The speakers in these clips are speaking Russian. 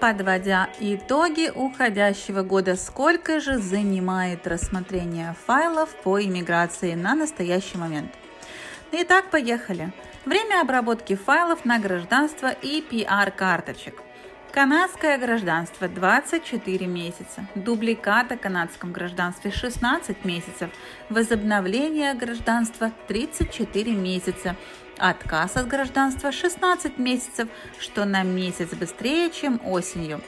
Подводя итоги уходящего года, сколько же занимает рассмотрение файлов по иммиграции на настоящий момент? Итак, поехали. Время обработки файлов на гражданство и PR-карточек. Канадское гражданство 24 месяца, дубликат о канадском гражданстве 16 месяцев, возобновление гражданства 34 месяца, отказ от гражданства 16 месяцев, что на месяц быстрее, чем осенью.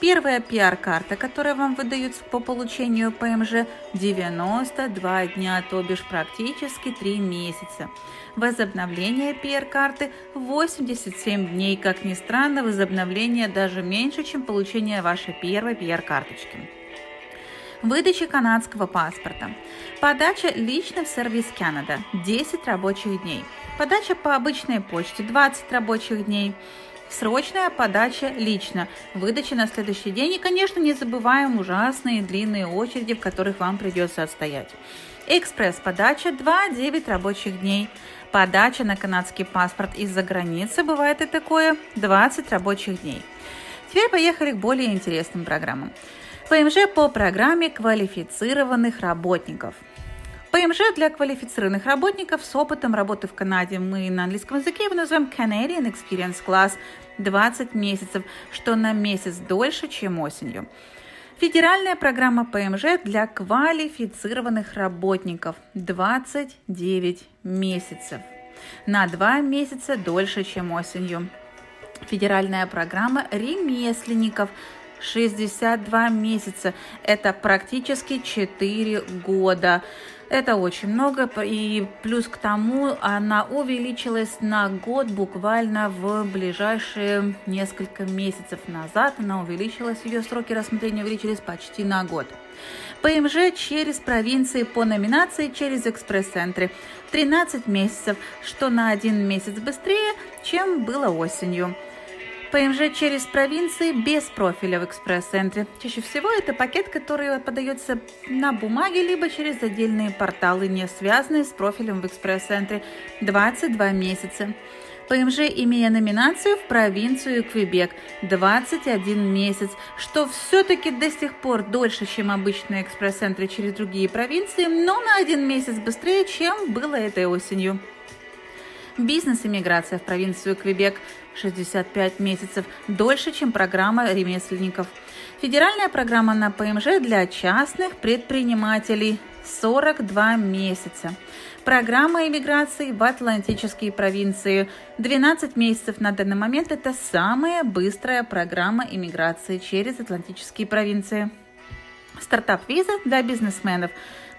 Первая пиар-карта, которая вам выдается по получению ПМЖ, 92 дня, то бишь практически 3 месяца. Возобновление пиар-карты 87 дней. Как ни странно, возобновление даже меньше, чем получение вашей первой пиар-карточки. Выдача канадского паспорта. Подача лично в сервис Канада 10 рабочих дней. Подача по обычной почте 20 рабочих дней. Срочная подача лично. Выдача на следующий день. И, конечно, не забываем ужасные длинные очереди, в которых вам придется отстоять. Экспресс-подача 2-9 рабочих дней. Подача на канадский паспорт из-за границы, бывает и такое, 20 рабочих дней. Теперь поехали к более интересным программам. ПМЖ по программе квалифицированных работников – ПМЖ для квалифицированных работников с опытом работы в Канаде. Мы на английском языке его называем Canadian Experience Class 20 месяцев, что на месяц дольше, чем осенью. Федеральная программа ПМЖ для квалифицированных работников 29 месяцев. На 2 месяца дольше, чем осенью. Федеральная программа ремесленников 62 месяца. Это практически 4 года. Это очень много, и плюс к тому она увеличилась на год буквально в ближайшие несколько месяцев назад. Она увеличилась, ее сроки рассмотрения увеличились почти на год. ПМЖ через провинции по номинации через экспресс-центры. 13 месяцев, что на один месяц быстрее, чем было осенью. ПМЖ через провинции без профиля в экспресс-центре. Чаще всего это пакет, который подается на бумаге, либо через отдельные порталы, не связанные с профилем в экспресс-центре. 22 месяца. ПМЖ, имея номинацию в провинцию Квебек, 21 месяц, что все-таки до сих пор дольше, чем обычные экспресс-центры через другие провинции, но на один месяц быстрее, чем было этой осенью. Бизнес-иммиграция в провинцию Квебек 65 месяцев, дольше, чем программа ремесленников. Федеральная программа на ПМЖ для частных предпринимателей 42 месяца. Программа иммиграции в Атлантические провинции 12 месяцев на данный момент. Это самая быстрая программа иммиграции через Атлантические провинции. Стартап-виза для бизнесменов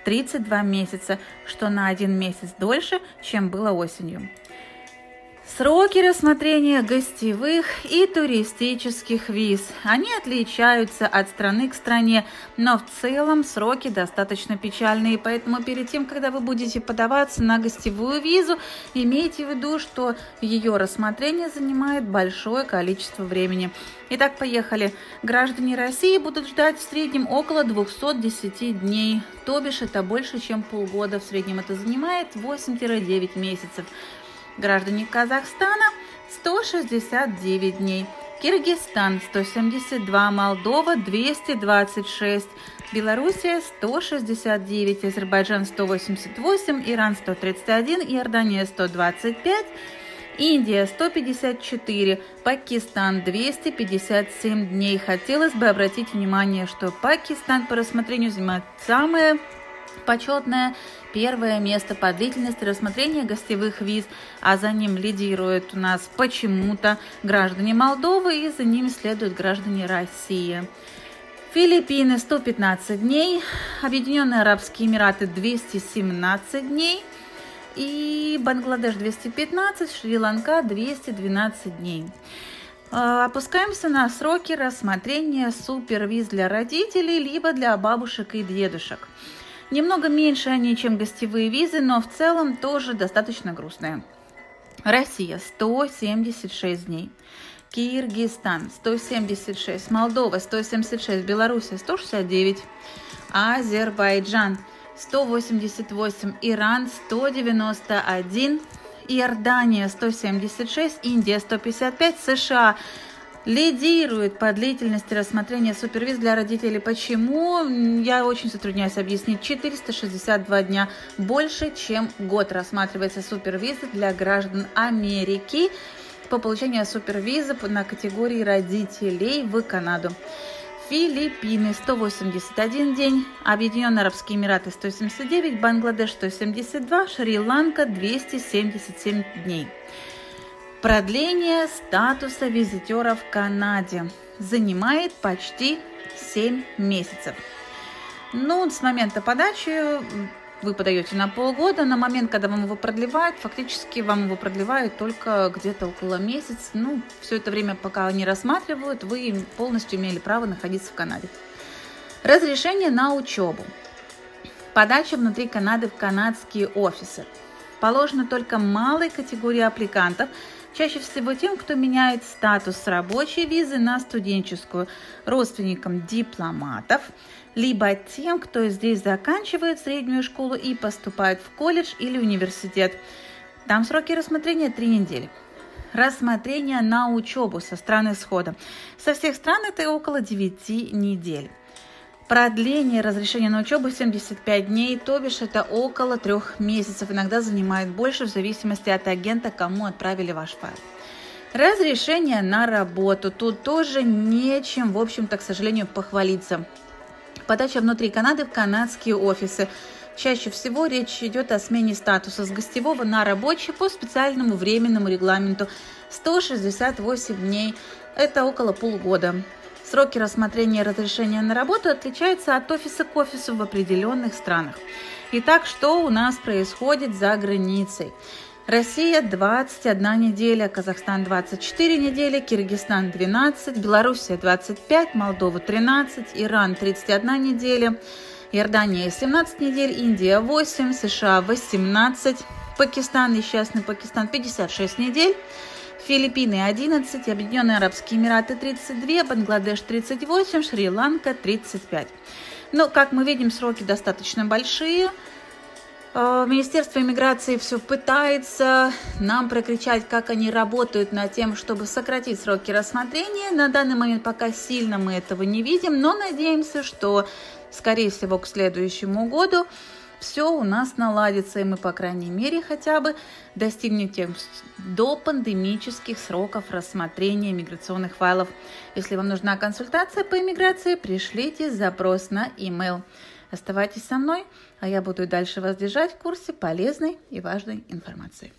32 месяца, что на один месяц дольше, чем было осенью. Сроки рассмотрения гостевых и туристических виз. Они отличаются от страны к стране, но в целом сроки достаточно печальные, поэтому перед тем, когда вы будете подаваться на гостевую визу, имейте в виду, что ее рассмотрение занимает большое количество времени. Итак, поехали. Граждане России будут ждать в среднем около 210 дней, то бишь это больше, чем полгода. В среднем это занимает 8-9 месяцев. Граждане Казахстана 169 дней. Киргизстан 172, Молдова 226, Белоруссия 169, Азербайджан 188, Иран 131, Иордания 125, Индия 154, Пакистан 257 дней. Хотелось бы обратить внимание, что Пакистан по рассмотрению занимает самое почетное первое место по длительности рассмотрения гостевых виз, а за ним лидируют у нас почему-то граждане Молдовы и за ними следуют граждане России. Филиппины 115 дней, Объединенные Арабские Эмираты 217 дней и Бангладеш 215, Шри-Ланка 212 дней. А, опускаемся на сроки рассмотрения супервиз для родителей, либо для бабушек и дедушек. Немного меньше они, чем гостевые визы, но в целом тоже достаточно грустные. Россия 176 дней. Киргизстан 176, Молдова 176, Белоруссия 169, Азербайджан 188, Иран 191, Иордания 176, Индия 155, США лидирует по длительности рассмотрения супервиз для родителей. Почему? Я очень затрудняюсь объяснить. 462 дня больше, чем год рассматривается супервиза для граждан Америки по получению супервиза на категории родителей в Канаду. Филиппины 181 день, Объединенные Арабские Эмираты 179, Бангладеш 172, Шри-Ланка 277 дней. Продление статуса визитера в Канаде занимает почти 7 месяцев. Ну, с момента подачи вы подаете на полгода, на момент, когда вам его продлевают, фактически вам его продлевают только где-то около месяца. Ну, все это время, пока они рассматривают, вы полностью имели право находиться в Канаде. Разрешение на учебу. Подача внутри Канады в канадские офисы. Положено только малой категории аппликантов – Чаще всего тем, кто меняет статус с рабочей визы на студенческую, родственникам дипломатов, либо тем, кто здесь заканчивает среднюю школу и поступает в колледж или университет. Там сроки рассмотрения 3 недели. Рассмотрение на учебу со стран исхода. Со всех стран это около 9 недель. Продление разрешения на учебу 75 дней, то бишь это около трех месяцев, иногда занимает больше в зависимости от агента, кому отправили ваш файл. Разрешение на работу. Тут тоже нечем, в общем-то, к сожалению, похвалиться. Подача внутри Канады в канадские офисы. Чаще всего речь идет о смене статуса с гостевого на рабочий по специальному временному регламенту 168 дней. Это около полугода. Сроки рассмотрения разрешения на работу отличаются от офиса к офису в определенных странах. Итак, что у нас происходит за границей? Россия 21 неделя, Казахстан 24 недели, Киргизстан 12, Белоруссия 25, Молдова 13, Иран 31 неделя, Иордания 17 недель, Индия 8, США 18, Пакистан, несчастный Пакистан 56 недель, Филиппины 11, Объединенные Арабские Эмираты 32, Бангладеш 38, Шри-Ланка 35. Но, как мы видим, сроки достаточно большие. Э, Министерство иммиграции все пытается нам прокричать, как они работают над тем, чтобы сократить сроки рассмотрения. На данный момент пока сильно мы этого не видим, но надеемся, что, скорее всего, к следующему году все у нас наладится, и мы, по крайней мере, хотя бы достигнем тех до пандемических сроков рассмотрения миграционных файлов. Если вам нужна консультация по иммиграции, пришлите запрос на e-mail. Оставайтесь со мной, а я буду дальше вас держать в курсе полезной и важной информации.